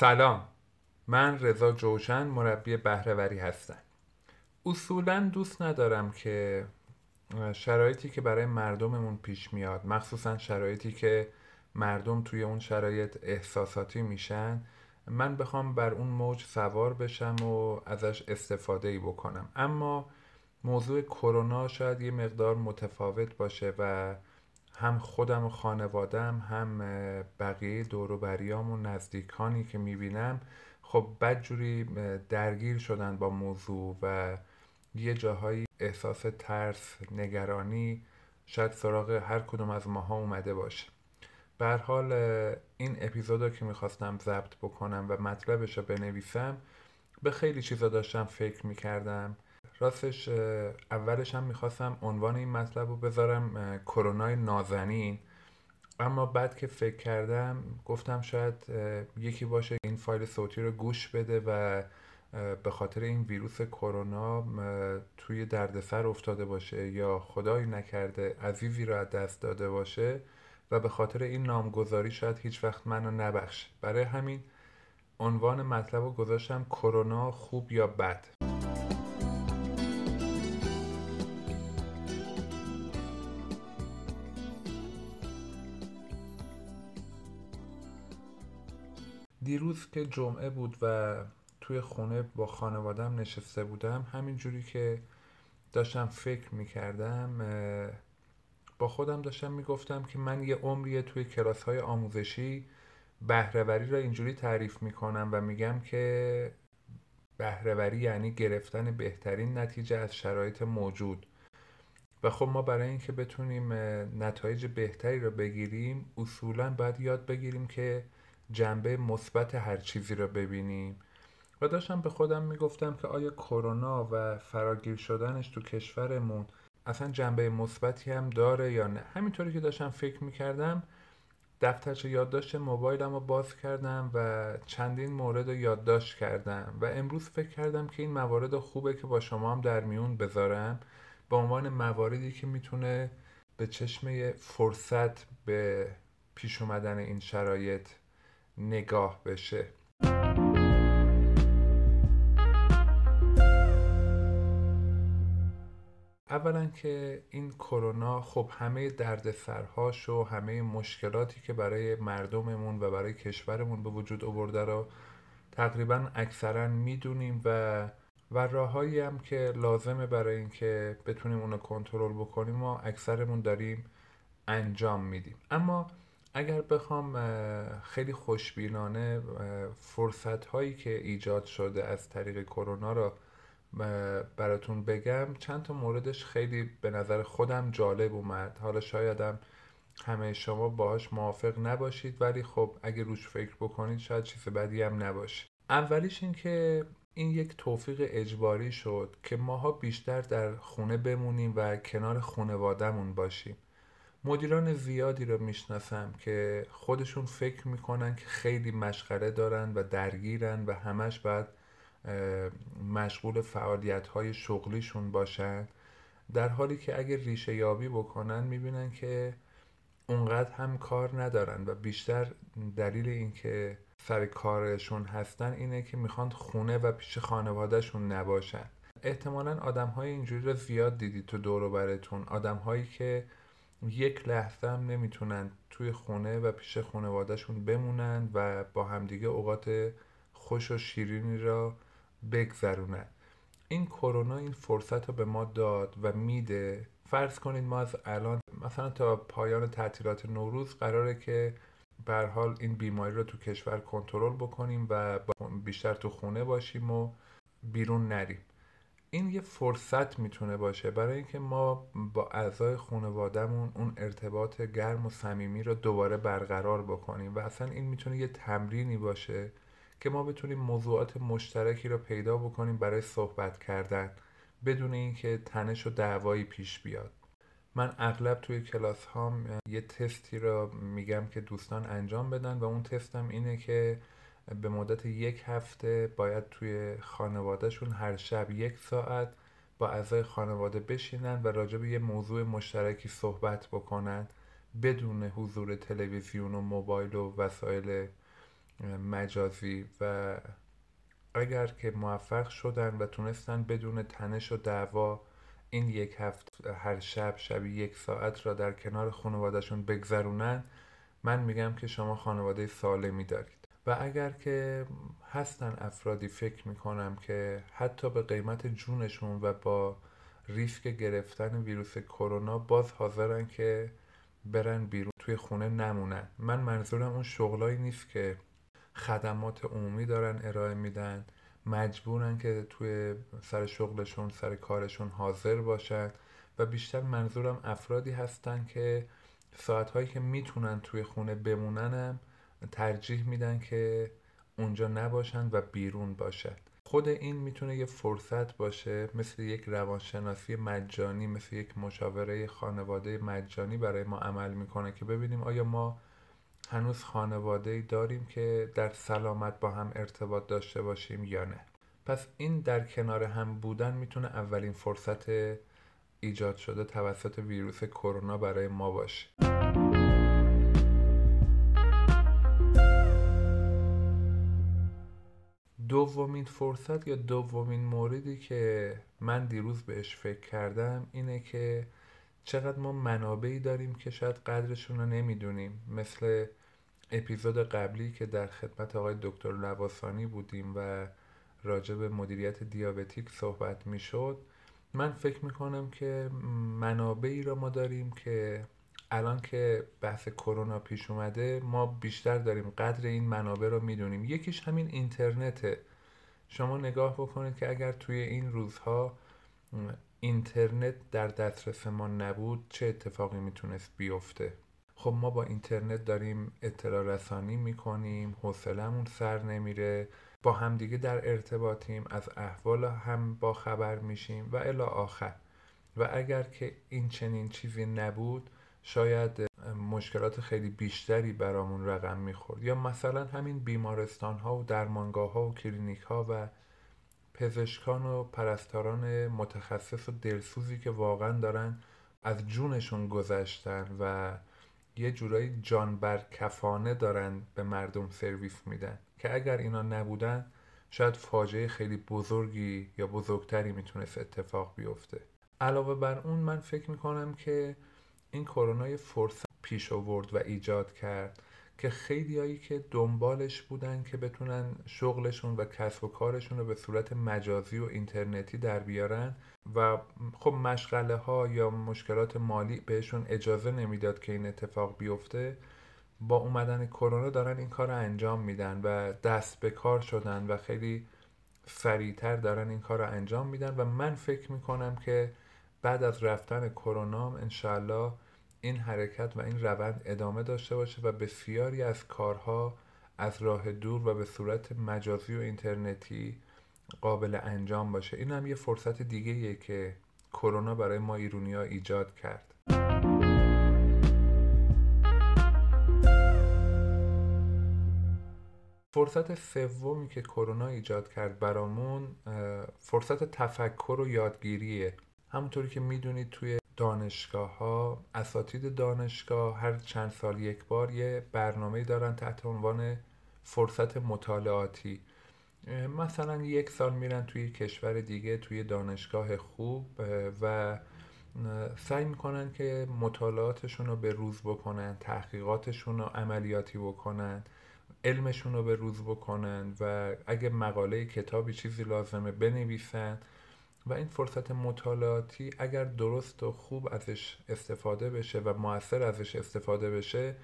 سلام. من رضا جوشن مربی بهرهوری هستم. اصولا دوست ندارم که شرایطی که برای مردممون پیش میاد مخصوصا شرایطی که مردم توی اون شرایط احساساتی میشن من بخوام بر اون موج سوار بشم و ازش استفاده ای بکنم. اما موضوع کرونا شاید یه مقدار متفاوت باشه و هم خودم و خانوادم هم بقیه دوروبریام و نزدیکانی که می‌بینم خب بدجوری درگیر شدن با موضوع و یه جاهایی احساس ترس نگرانی شاید سراغ هر کدوم از ماها اومده باشه. بر حال این اپیزود که می‌خواستم ضبط بکنم و مطلبش رو بنویسم به خیلی چیزا داشتم فکر می‌کردم. راستش اولش هم می‌خواستم عنوان این مطلب رو بذارم کرونای نازنین. اما بعد که فکر کردم گفتم شاید یکی باشه این فایل صوتی رو گوش بده و به خاطر این ویروس کرونا توی دردسر افتاده باشه یا خدایی نکرده عزیزی رو از دست داده باشه و به خاطر این نامگذاری شاید هیچ وقت منو نبخشه. برای همین عنوان مطلب رو گذاشتم کرونا خوب یا بد؟ دیروز که جمعه بود و توی خونه با خانوادم نشسته بودم همینجوری که داشتم فکر می‌کردم با خودم داشتم می‌گفتم که من یه عمریه توی کلاس های آموزشی بهرهوری را اینجوری تعریف می‌کنم و میگم که بهرهوری یعنی گرفتن بهترین نتیجه از شرایط موجود. و خب ما برای اینکه بتونیم نتایج بهتری رو بگیریم اصولا باید یاد بگیریم که جنبه مثبت هر چیزی رو ببینیم. و داشتم به خودم می‌گفتم که آیا کرونا و فراگیر شدنش تو کشورمون اصلا جنبه مثبتی هم داره یا نه؟ همینطوری که داشتم فکر می‌کردم دفترچه یادداشت موبایلم رو باز کردم و چندین مورد رو یادداشت کردم. و امروز فکر کردم که این موارد خوبه که با شما هم در میون بذارم. به عنوان مواردی که می‌تونه به چشم فرصت به پیش اومدن این شرایط نگاه بشه. اولا که این کرونا خب همه دردسرهاش و همه مشکلاتی که برای مردممون و برای کشورمون به وجود آورده رو تقریبا اکثرا می‌دونیم و و راههایی هم که لازمه برای اینکه بتونیم اونو کنترل بکنیم و اکثرمون داریم انجام میدیم. اما اگر بخوام خیلی خوشبینانه فرصت هایی که ایجاد شده از طریق کرونا رو براتون بگم چند تا موردش خیلی به نظر خودم جالب اومد. حالا شایدم همه شما باهاش موافق نباشید ولی خب اگه روش فکر بکنید شاید چیز بدی هم نباشه. اولیش این که این یک توفیق اجباری شد که ماها بیشتر در خونه بمونیم و کنار خونوادهمون باشیم. مدیران زیادی رو می‌شناسم که خودشون فکر می‌کنن که خیلی مشغله دارن و درگیرن و همش باید مشغول فعالیت های شغلیشون باشن. در حالی که اگر ریشه یابی بکنن می‌بینن که اونقدر هم کار ندارن و بیشتر دلیل اینکه سر کارشون هستن اینه که می‌خوان خونه و پیش خانوادهشون نباشن. احتمالا آدم های اینجوری رو زیاد دیدید تو دور براتون آدم هایی که یک لحظه هم نمی‌تونن توی خونه و پیش خانوادهشون بمونن و با همدیگه اوقات خوش و شیرینی را بگذرونن. این کرونا این فرصت رو به ما داد و میده. فرض کنید ما از الان مثلا تا پایان تعطیلات نوروز قراره که بر حال این بیماری رو تو کشور کنترل بکنیم و بیشتر تو خونه باشیم و بیرون نریم. این یه فرصت می‌تونه باشه برای اینکه ما با اعضای خانوادهمون اون ارتباط گرم و صمیمی رو دوباره برقرار بکنیم و اصلا این می‌تونه یه تمرینی باشه که ما بتونیم موضوعات مشترکی رو پیدا بکنیم برای صحبت کردن بدون اینکه تنش و دعوایی پیش بیاد. من اغلب توی کلاس هام یه تستی رو میگم که دوستان انجام بدن و اون تستم اینه که به مدت یک هفته باید توی خانوادهشون هر شب یک ساعت با اعضای خانواده بشینن و راجع به یه موضوع مشترکی صحبت بکنن بدون حضور تلویزیون و موبایل و وسایل مجازی و اگر که موفق شدن و تونستن بدون تنش و دعوا این یک هفته هر شب شبی یک ساعت را در کنار خانوادهشون بگذرونن من میگم که شما خانواده سالمی دارید. و اگر که هستن افرادی فکر می‌کنم که حتی به قیمت جونشون و با ریسک گرفتن ویروس کرونا باز حاضرن که برن بیرون توی خونه نمونن. من منظورم اون شغلایی نیست که خدمات عمومی دارن ارائه میدن مجبورن که توی سر شغلشون سر کارشون حاضر باشن و بیشتر منظورم افرادی هستن که ساعتهایی که می‌تونن توی خونه بموننم ترجیح میدن که اونجا نباشن و بیرون باشن. خود این می‌تونه یه فرصت باشه مثل یک روانشناسی مجانی مثل یک مشاوره خانواده مجانی برای ما عمل می‌کنه که ببینیم آیا ما هنوز خانواده داریم که در سلامت با هم ارتباط داشته باشیم یا نه. پس این در کنار هم بودن می‌تونه اولین فرصت ایجاد شده توسط ویروس کرونا برای ما باشه. دومین فرصت یا دومین موردی که من دیروز بهش فکر کردم اینه که چقدر ما منابعی داریم که شاید قدرشون رو نمی‌دونیم. مثل اپیزود قبلی که در خدمت آقای دکتر لباسانی بودیم و راجع به مدیریت دیابتیک صحبت می‌شد من فکر می‌کنم که منابعی را ما داریم که الان که بحث کرونا پیش اومده ما بیشتر داریم قدر این منابع رو می‌دونیم. یکیش همین اینترنته شما نگاه بکنید که اگر توی این روزها اینترنت در دسترس ما نبود چه اتفاقی می‌تونست بیفته؟ خب ما با اینترنت داریم اطلاع رسانی می‌کنیم حوصلمون سر نمیره. با همدیگه در ارتباطیم از احوال هم با خبر میشیم و الی آخر. و اگر که این چنین چیزی نبود شاید مشکلات خیلی بیشتری برامون رقم می‌خورد. یا مثلا همین بیمارستان ها و درمانگاه ها و کلینیک ها و پزشکان و پرستاران متخصص و دلسوزی که واقعا دارن از جونشون گذشتن و یه جورایی جان کفانه دارن به مردم سرویس میدن که اگر اینا نبودن شاید فاجعه خیلی بزرگی یا بزرگتری می‌تونست اتفاق بیفته. علاوه بر اون من فکر می‌کنم که این کرونا یه فرصت پیش آورد و ایجاد کرد که خیلیایی که دنبالش بودن که بتونن شغلشون و کسب و کارشون رو به صورت مجازی و اینترنتی در بیارن و خب مشغله ها یا مشکلات مالی بهشون اجازه نمی‌داد که این اتفاق بیفته با اومدن کرونا دارن این کار رو انجام میدن و دست به کار شدن و خیلی سریعتر دارن این کار رو انجام میدن و من فکر می‌کنم که بعد از رفتن کرونا انشالله این حرکت و این روند ادامه داشته باشه و بسیاری از کارها از راه دور و به صورت مجازی و اینترنتی قابل انجام باشه. این هم یه فرصت دیگه که کرونا برای ما ایرونی ها ایجاد کرد. فرصت سومی که کرونا ایجاد کرد برامون فرصت تفکر و یادگیریه. همونطوری که می‌دونید توی دانشگاه ها اساتید دانشگاه هر چند سال یک بار یه برنامه دارن تحت عنوان فرصت مطالعاتی. مثلا یک سال میرن توی کشور دیگه توی دانشگاه خوب و سعی می‌کنن که مطالعاتشون رو به روز بکنن تحقیقاتشون رو عملیاتی بکنن علمشون رو به روز بکنن و اگه مقاله کتابی چیزی لازمه بنویسن. و این فرصت مطالعاتی اگر درست و خوب ازش استفاده بشه و موثر ازش استفاده بشه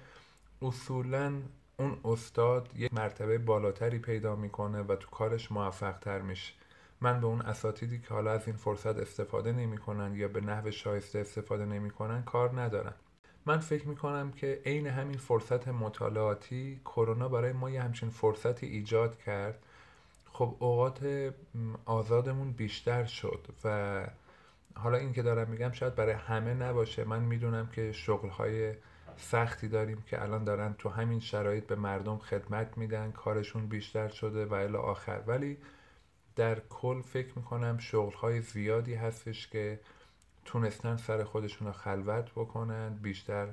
اصولا اون استاد یک مرتبه بالاتری پیدا می‌کنه و تو کارش موفق تر میشه. من به اون اساتیدی که حالا از این فرصت استفاده نمی‌کنن یا به نحو شایسته استفاده نمی‌کنن کار ندارن. من فکر می‌کنم که عین همین فرصت مطالعاتی کرونا برای ما یه همچین فرصتی ایجاد کرد خب اوقات آزادمون بیشتر شد و حالا این که دارم میگم شاید برای همه نباشه. من می‌دونم که شغلهای سختی داریم که الان دارن تو همین شرایط به مردم خدمت میدن کارشون بیشتر شده و الی آخر. ولی در کل فکر می‌کنم شغلهای زیادی هستش که تونستن سر خودشون رو خلوت بکنن بیشتر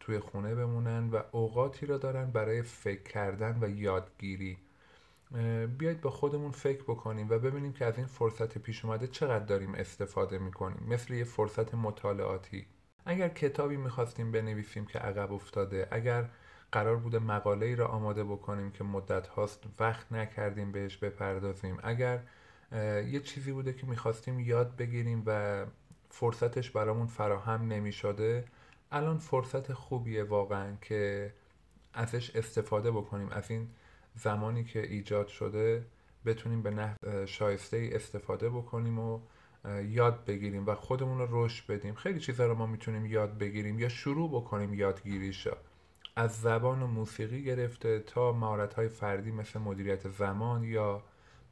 توی خونه بمونن و اوقاتی را دارن برای فکر کردن و یادگیری بیاید با خودمون فکر بکنیم و ببینیم که از این فرصت پیش اومده چقدر داریم استفاده می‌کنیم. مثل یه فرصت مطالعاتی. اگر کتابی می‌خواستیم بنویسیم که عقب افتاده اگر قرار بوده مقاله ای را آماده بکنیم که مدت هاست وقت نکردیم بهش بپردازیم اگر یه چیزی بوده که می‌خواستیم یاد بگیریم و فرصتش برامون فراهم نمی‌شده الان فرصت خوبیه واقعا که ازش استفاده بکنیم. از این زمانی که ایجاد شده بتونیم به نحو شایسته ای استفاده بکنیم و یاد بگیریم و خودمون رو رشد بدیم. خیلی چیزا رو ما می‌تونیم یاد بگیریم یا شروع بکنیم یادگیریشا از زبان و موسیقی گرفته تا مهارت های فردی مثل مدیریت زمان یا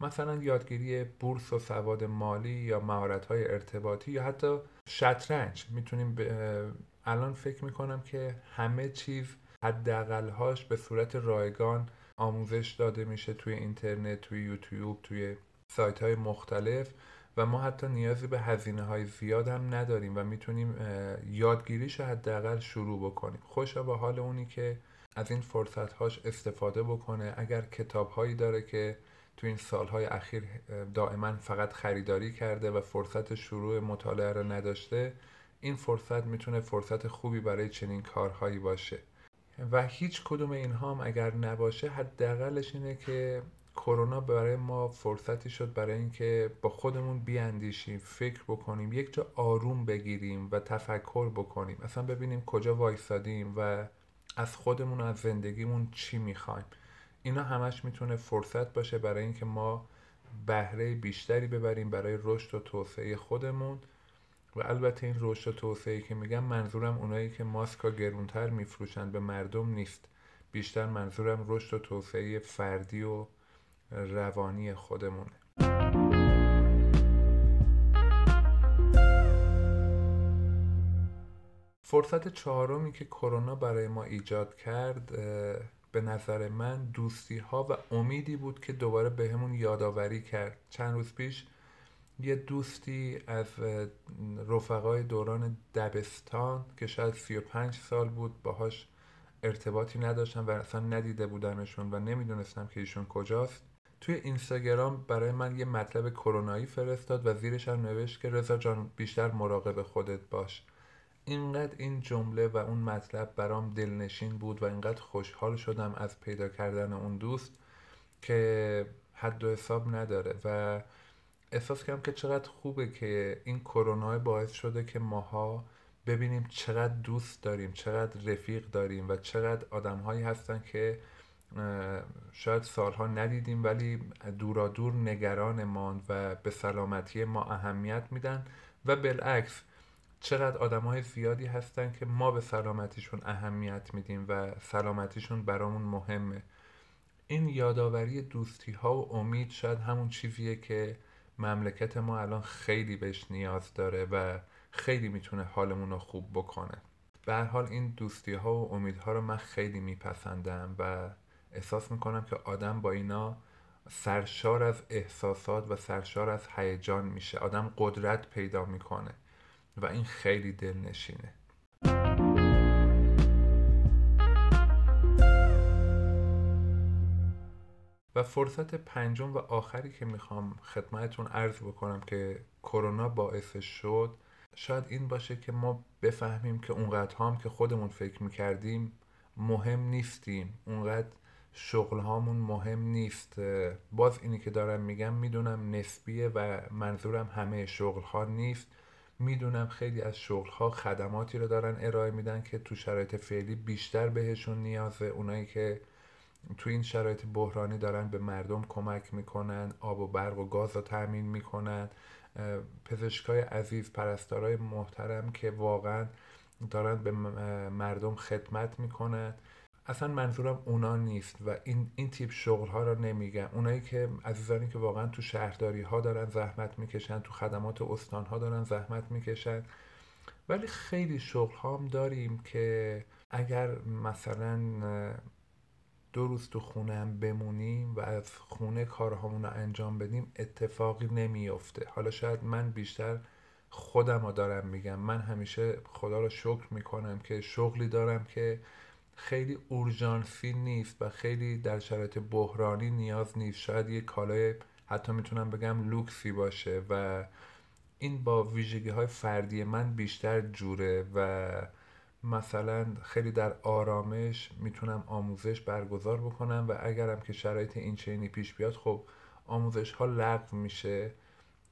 مثلا یادگیری بورس و سواد مالی یا مهارت های ارتباطی یا حتی شطرنج. می‌تونیم الان فکر می‌کنم که همه چیز حداقلهاش به صورت رایگان آموزش داده میشه توی اینترنت توی یوتیوب توی سایت های مختلف و ما حتی نیازی به هزینه های زیاد هم نداریم و می‌تونیم یادگیریش حداقل شروع بکنیم. خوشا به حال اونی که از این فرصت هاش استفاده بکنه. اگر کتاب هایی داره که تو این سالهای اخیر دائما فقط خریداری کرده و فرصت شروع مطالعه رو نداشته این فرصت می‌تونه فرصت خوبی برای چنین کارهایی باشه. و هیچ کدوم اینها هم اگر نباشه حداقلش اینه که کرونا برای ما فرصتی شد برای اینکه با خودمون بیاندیشیم فکر بکنیم یک جا آروم بگیریم و تفکر بکنیم. اصلا ببینیم کجا وایسادیم و از خودمون و از زندگیمون چی می‌خوایم. اینا همش می‌تونه فرصت باشه برای اینکه ما بهره بیشتری ببریم برای رشد و توسعه خودمون. و البته این رشد و توسعه که میگم منظورم اونایی که ماسکا گرونتر میفروشن به مردم نیست. بیشتر منظورم رشد و توسعه فردی و روانی خودمونه. فرصت چهارمی که کرونا برای ما ایجاد کرد به نظر من دوستی ها و امیدی بود که دوباره بهمون یادآوری کرد. چند روز پیش یه دوستی از رفقای دوران دبستان که شاید 35 سال بود باهاش ارتباطی نداشتم و اصلا ندیده بودمشون و نمی‌دونستم که ایشون کجاست. توی اینستاگرام برای من یه مطلب کرونایی فرستاد و زیرش هم نوشت که رضا جان بیشتر مراقب خودت باش. اینقدر این جمله و اون مطلب برام دلنشین بود و اینقدر خوشحال شدم از پیدا کردن اون دوست که حد و حساب نداره و احساس کردم که چقدر خوبه که این کرونا باعث شده که ماها ببینیم چقدر دوست داریم چقدر رفیق داریم و چقدر آدم هایی هستن که شاید سالها ندیدیم ولی دورا دور نگرانمان و به سلامتی ما اهمیت میدن و بالعکس چقدر آدم های زیادی هستن که ما به سلامتیشون اهمیت میدیم و سلامتیشون برامون مهمه. این یادآوری دوستی ها و امید شاید همون چیزیه که مملکت ما الان خیلی بهش نیاز داره و خیلی می‌تونه حالمون رو خوب بکنه. به هر حال این دوستی ها و امیدها رو من خیلی میپسندم و احساس می‌کنم که آدم با اینا سرشار از احساسات و سرشار از هیجان میشه. آدم قدرت پیدا می‌کنه و این خیلی دلنشینه. و فرصت پنجم و آخری که می‌خوام خدمتتون عرض بکنم که کرونا باعث شد شاید این باشه که ما بفهمیم که اونقدر هم که خودمون فکر می‌کردیم مهم نیستیم. اونقدر شغل هامون مهم نیست. باز اینی که دارم میگم می‌دونم نسبیه و منظورم همه شغل ها نیست. می‌دونم خیلی از شغل ها خدماتی رو دارن ارائه میدن که تو شرایط فعلی بیشتر بهشون نیازه. اونایی که تو این شرایط بحرانی دارن به مردم کمک می‌کنن آب و برق و گاز رو تأمین می‌کنن. پزشکای عزیز پرستارای محترم که واقعا دارن به مردم خدمت می‌کنن. اصلا منظورم اونا نیست و این, این تیپ شغل ها رو نمیگم. اونایی که عزیزانی که واقعا تو شهرداری ها دارن زحمت می‌کشن تو خدمات استان ها دارن زحمت می‌کشن. ولی خیلی شغل هم داریم که اگر مثلا دو روز تو خونه هم بمونیم و از خونه کارهامون رو انجام بدیم اتفاقی نمیافته. حالا شاید من بیشتر خودم رو دارم میگم. من همیشه خدا رو شکر می‌کنم که شغلی دارم که خیلی اورژانسی نیست و خیلی در شرایط بحرانی نیاز نیست. شاید یه کالای حتی می‌تونم بگم لوکسی باشه و این با ویژگی های فردی من بیشتر جوره و مثلا خیلی در آرامش می‌تونم آموزش برگزار بکنم و اگرم که شرایط این چینی پیش بیاد خب آموزش ها لغو میشه.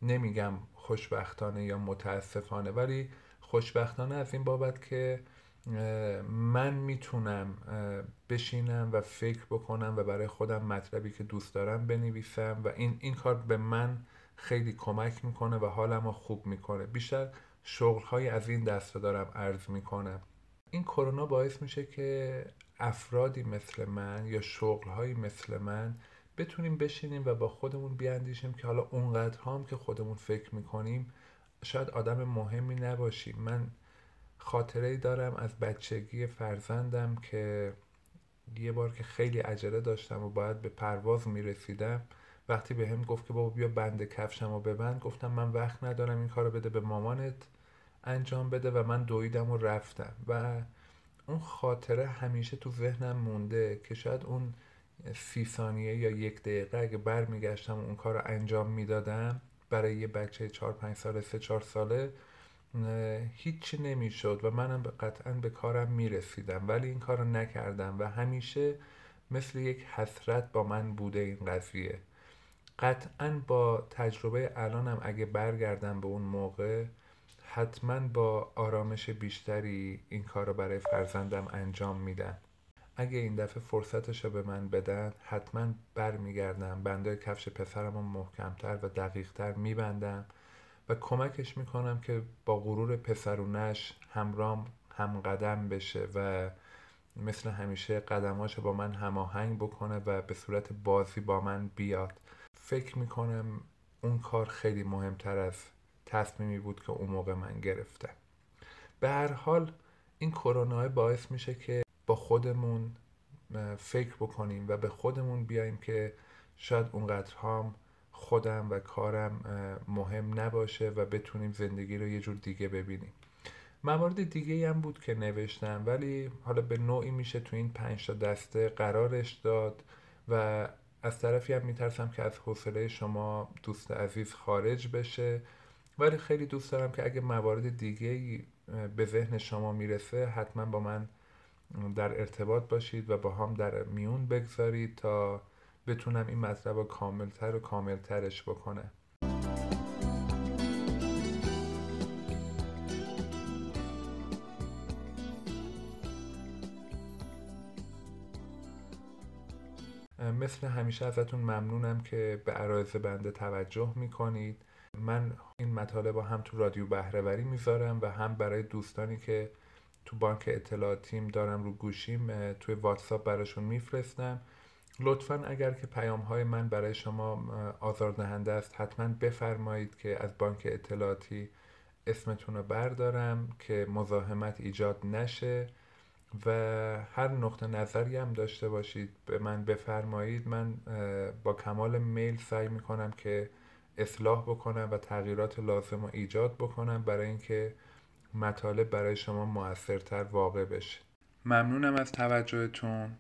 نمیگم خوشبختانه یا متاسفانه ولی خوشبختانه از این بابت که من می‌تونم بشینم و فکر بکنم و برای خودم مطلبی که دوست دارم بنویسم و این, این کار به من خیلی کمک می‌کنه و حالم رو خوب می‌کنه. بیشتر شغل های از این دسته دارم عرض می‌کنم. این کرونا باعث میشه که افرادی مثل من یا شغل هایی مثل من بتونیم بشینیم و با خودمون بیاندیشیم که حالا اونقدر هم که خودمون فکر می‌کنیم شاید آدم مهمی نباشیم. من خاطره دارم از بچگی فرزندم که یه بار که خیلی عجله داشتم و باید به پرواز می‌رسیدم وقتی به هم گفت که بابا بیا بند کفشم و ببند گفتم من وقت ندارم این کارو بده به مامانت. انجام بده و من دویدم و رفتم. و اون خاطره همیشه تو ذهنم مونده که شاید اون سی ثانیه یا یک دقیقه اگه برمیگشتم و اون کار رو انجام می‌دادم برای یه بچه چهار پنج ساله سه چهار ساله هیچی نمی‌شد و منم قطعا به کارم می‌رسیدم. ولی این کار رو نکردم و همیشه مثل یک حسرت با من بوده این قضیه. قطعا با تجربه الانم اگه برگردم به اون موقع حتما با آرامش بیشتری این کار رو برای فرزندم انجام میدم اگه این دفعه فرصتش رو به من بدن حتما برمیگردم. بنده کفش پسرم رو محکمتر و دقیقتر میبندم و کمکش می‌کنم که با غرور پسرونش همرام هم قدم بشه و مثل همیشه قدماش با من هماهنگ بکنه و به صورت بازی با من بیاد. فکر می‌کنم اون کار خیلی مهمتر از تصمیمی بود که اون موقع من گرفتم به هر حال این کرونا باعث میشه که با خودمون فکر بکنیم و به خودمون بیایم که شاید اونقدر هم خودم و کارم مهم نباشه و بتونیم زندگی رو یه جور دیگه ببینیم. موارد دیگه هم بود که نوشتم ولی حالا به نوعی میشه تو این پنج تا دسته قرارش داد و از طرفی هم میترسم که از حوصله شما دوست عزیز خارج بشه. ولی خیلی دوست دارم که اگه موارد دیگه به ذهن شما می‌رسه حتما با من در ارتباط باشید و با هم در میون بگذارید تا بتونم این مطلب رو کاملتر و کاملترش بکنم. مثل همیشه ازتون ممنونم که به عرایز بنده توجه می‌کنید. من این مطالب هم تو رادیو بهرهوری می‌ذارم و هم برای دوستانی که تو بانک اطلاعاتیم دارم رو گوشیم توی واتساپ براشون میفرستم. لطفا اگر که پیام های من برای شما آزاردهنده است حتما بفرمایید که از بانک اطلاعاتی اسمتون رو بردارم که مزاحمت ایجاد نشه و هر نقطه نظری هم داشته باشید به من بفرمایید. من با کمال میل سعی می‌کنم که اصلاح بکنم و تغییرات لازم رو ایجاد بکنم برای اینکه مطالب برای شما موثرتر واقع بشه. ممنونم از توجهتون.